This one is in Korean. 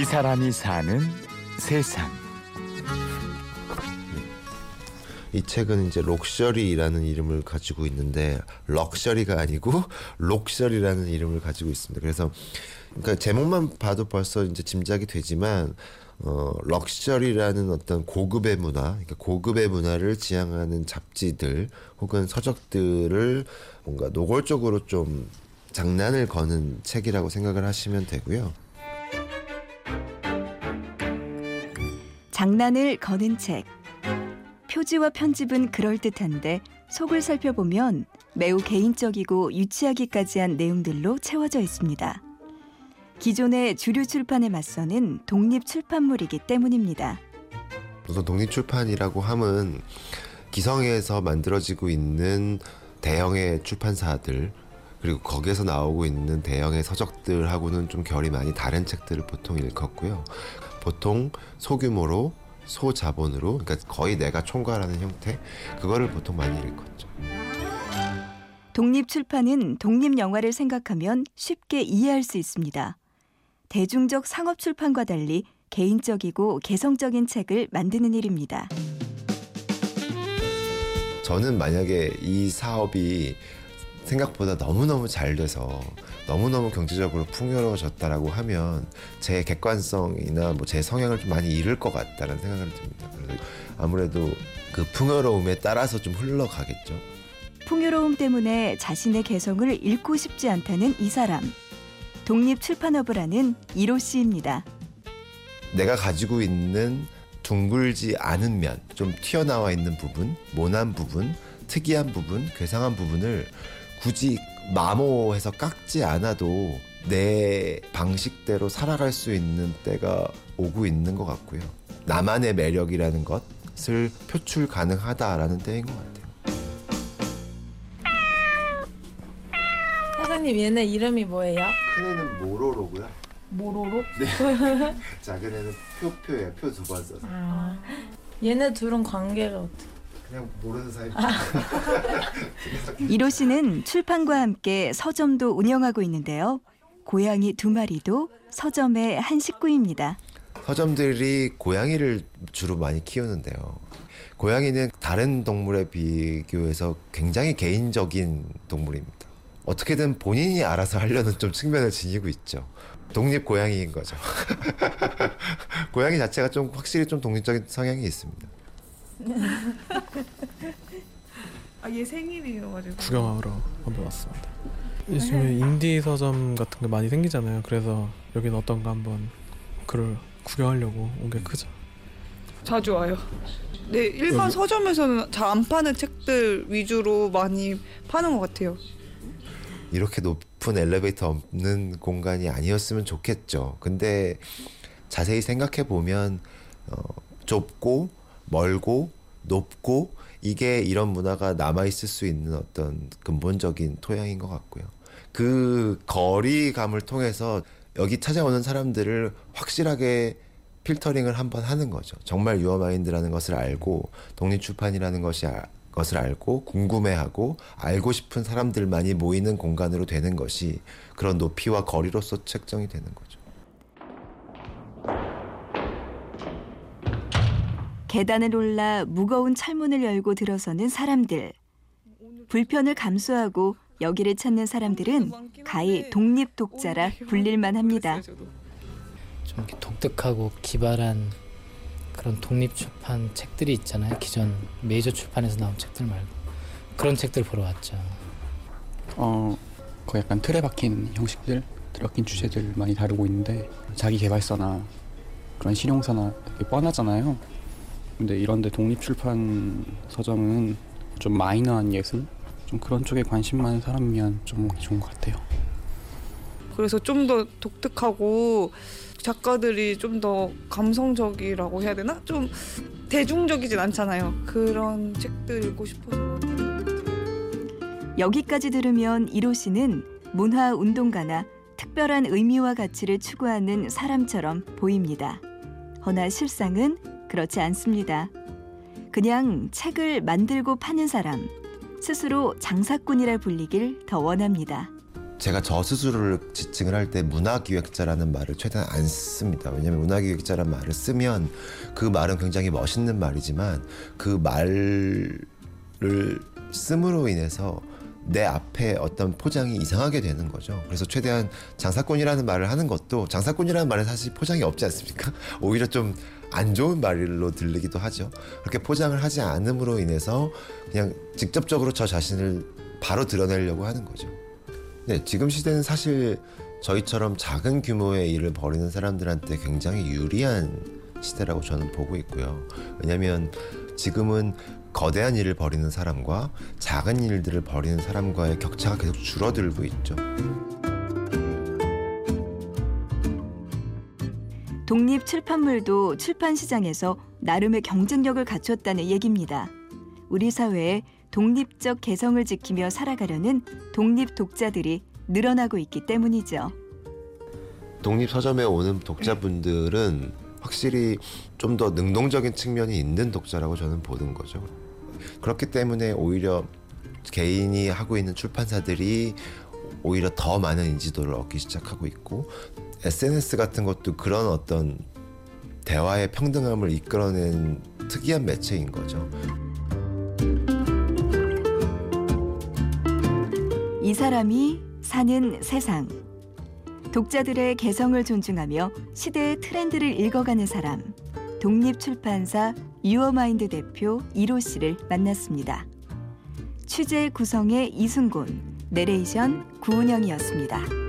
이 사람이 사는 세상. 이 책은 이제 록셔리라는 이름을 가지고 있는데 럭셔리가 아니고 록셔리라는 이름을 가지고 있습니다. 그래서 그러니까 제목만 봐도 벌써 이제 짐작이 되지만 어 럭셔리라는 어떤 고급의 문화, 그러니까 고급의 문화를 지향하는 잡지들 혹은 서적들을 뭔가 노골적으로 좀 장난을 거는 책이라고 생각을 하시면 되고요. 장난을 거는 책. 표지와 편집은 그럴듯한데 속을 살펴보면 매우 개인적이고 유치하기까지 한 내용들로 채워져 있습니다. 기존의 주류 출판에 맞서는 독립 출판물이기 때문입니다. 우선 독립 출판이라고 함은 기성에서 만들어지고 있는 대형의 출판사들 그리고 거기에서 나오고 있는 대형의 서적들하고는 좀 결이 많이 다른 책들을 보통 읽었고요. 보통 소규모로 소자본으로 그러니까 거의 내가 총괄하는 형태 그거를 보통 많이 읽었죠. 독립 출판은 독립 영화를 생각하면 쉽게 이해할 수 있습니다. 대중적 상업 출판과 달리 개인적이고 개성적인 책을 만드는 일입니다. 저는 만약에 이 사업이 생각보다 너무너무 잘 돼서 너무너무 경제적으로 풍요로워졌다라고 하면 제 객관성이나 뭐 제 성향을 좀 많이 잃을 것 같다는 생각을 듭니다. 그래서 아무래도 그 풍요로움에 따라서 좀 흘러가겠죠. 풍요로움 때문에 자신의 개성을 잃고 싶지 않다는 이 사람. 독립 출판업을 하는 이로 씨입니다. 내가 가지고 있는 둥글지 않은 면, 좀 튀어나와 있는 부분, 모난 부분, 특이한 부분, 괴상한 부분을 굳이 마모해서 깎지 않아도 내 방식대로 살아갈 수 있는 때가 오고 있는 것 같고요. 나만의 매력이라는 것을 표출 가능하다라는 때인 것 같아요. 사장님 얘네 이름이 뭐예요? 큰 애는 모로로고요. 모로로? 작은 애는 표표예요. 표 두 번 써서. 아, 얘네 둘은 관계가 어떻게? 그냥 모르는 사이. 이로 씨는 출판과 함께 서점도 운영하고 있는데요. 고양이 두 마리도 서점의 한 식구입니다. 서점들이 고양이를 주로 많이 키우는데요. 고양이는 다른 동물에 비교해서 굉장히 개인적인 동물입니다. 어떻게든 본인이 알아서 하려는 좀 측면을 지니고 있죠. 독립 고양이인 거죠. 고양이 자체가 좀 확실히 좀 독립적인 성향이 있습니다. 아 얘 생일이어가지고 구경하러 한번 왔습니다. 요즘에 인디 서점 같은 게 많이 생기잖아요. 그래서 여기는 어떤가 한번 그걸 구경하려고 온 게 크죠. 자주 와요. 네 일반 여기- 서점에서는 잘 안 파는 책들 위주로 많이 파는 것 같아요. 이렇게 높은 엘리베이터 없는 공간이 아니었으면 좋겠죠. 근데 자세히 생각해 보면 어, 좁고 멀고 높고 이게 이런 문화가 남아 있을 수 있는 어떤 근본적인 토양인 것 같고요. 그 거리감을 통해서 여기 찾아오는 사람들을 확실하게 필터링을 한번 하는 거죠. 정말 유어마인드라는 것을 알고 독립출판이라는 것이 아- 것을 알고 궁금해하고 알고 싶은 사람들만이 모이는 공간으로 되는 것이 그런 높이와 거리로서 책정이 되는 거죠. 계단을 올라 무거운 철문을 열고 들어서는 사람들. 불편을 감수하고 여기를 찾는 사람들은 가히 독립 독자라 불릴만 합니다. 좀 독특하고 기발한 그런 독립 출판 책들이 있잖아요. 기존 메이저 출판에서 나온 책들 말고 그런 책들 보러 왔죠. 어, 거의 약간 틀에 박힌 형식들, 틀에 박힌 주제들 많이 다루고 있는데 자기 개발서나 그런 실용서나 뻔하잖아요. 근데 이런데 독립출판 서점은 좀 마이너한 예술, 좀 그런 쪽에 관심 많은 사람이면 좀 좋은 것 같아요. 그래서 좀 더 독특하고 작가들이 좀 더 감성적이라고 해야 되나? 좀 대중적이진 않잖아요. 그런 책들 읽고 싶어서. 여기까지 들으면 이로 씨는 문화 운동가나 특별한 의미와 가치를 추구하는 사람처럼 보입니다. 허나 실상은 그렇지 않습니다. 그냥 책을 만들고 파는 사람, 스스로 장사꾼이라 불리길 더 원합니다. 제가 저 스스로를 지칭을 할 때 문화기획자라는 말을 최대한 안 씁니다. 왜냐하면 문화기획자라는 말을 쓰면 그 말은 굉장히 멋있는 말이지만 그 말을 씀으로 인해서 내 앞에 어떤 포장이 이상하게 되는 거죠. 그래서 최대한 장사꾼이라는 말을 하는 것도 장사꾼이라는 말은 사실 포장이 없지 않습니까? 오히려 좀 안 좋은 말로 들리기도 하죠. 그렇게 포장을 하지 않음으로 인해서 그냥 직접적으로 저 자신을 바로 드러내려고 하는 거죠. 네, 지금 시대는 사실 저희처럼 작은 규모의 일을 벌이는 사람들한테 굉장히 유리한 시대라고 저는 보고 있고요. 왜냐하면 지금은 거대한 일을 벌이는 사람과 작은 일들을 벌이는 사람과의 격차가 계속 줄어들고 있죠. 독립 출판물도 출판 시장에서 나름의 경쟁력을 갖췄다는 얘기입니다. 우리 사회에 독립적 개성을 지키며 살아가려는 독립 독자들이 늘어나고 있기 때문이죠. 독립 서점에 오는 독자분들은 확실히 좀 더 능동적인 측면이 있는 독자라고 저는 보는 거죠. 그렇기 때문에 오히려 개인이 하고 있는 출판사들이 오히려 더 많은 인지도를 얻기 시작하고 있고 SNS 같은 것도 그런 어떤 대화의 평등함을 이끌어낸 특이한 매체인 거죠. 이 사람이 사는 세상. 독자들의 개성을 존중하며 시대의 트렌드를 읽어가는 사람. 독립출판사 유어마인드 대표 이로 씨를 만났습니다. 취재 구성의 이순곤, 내레이션 구은영이었습니다.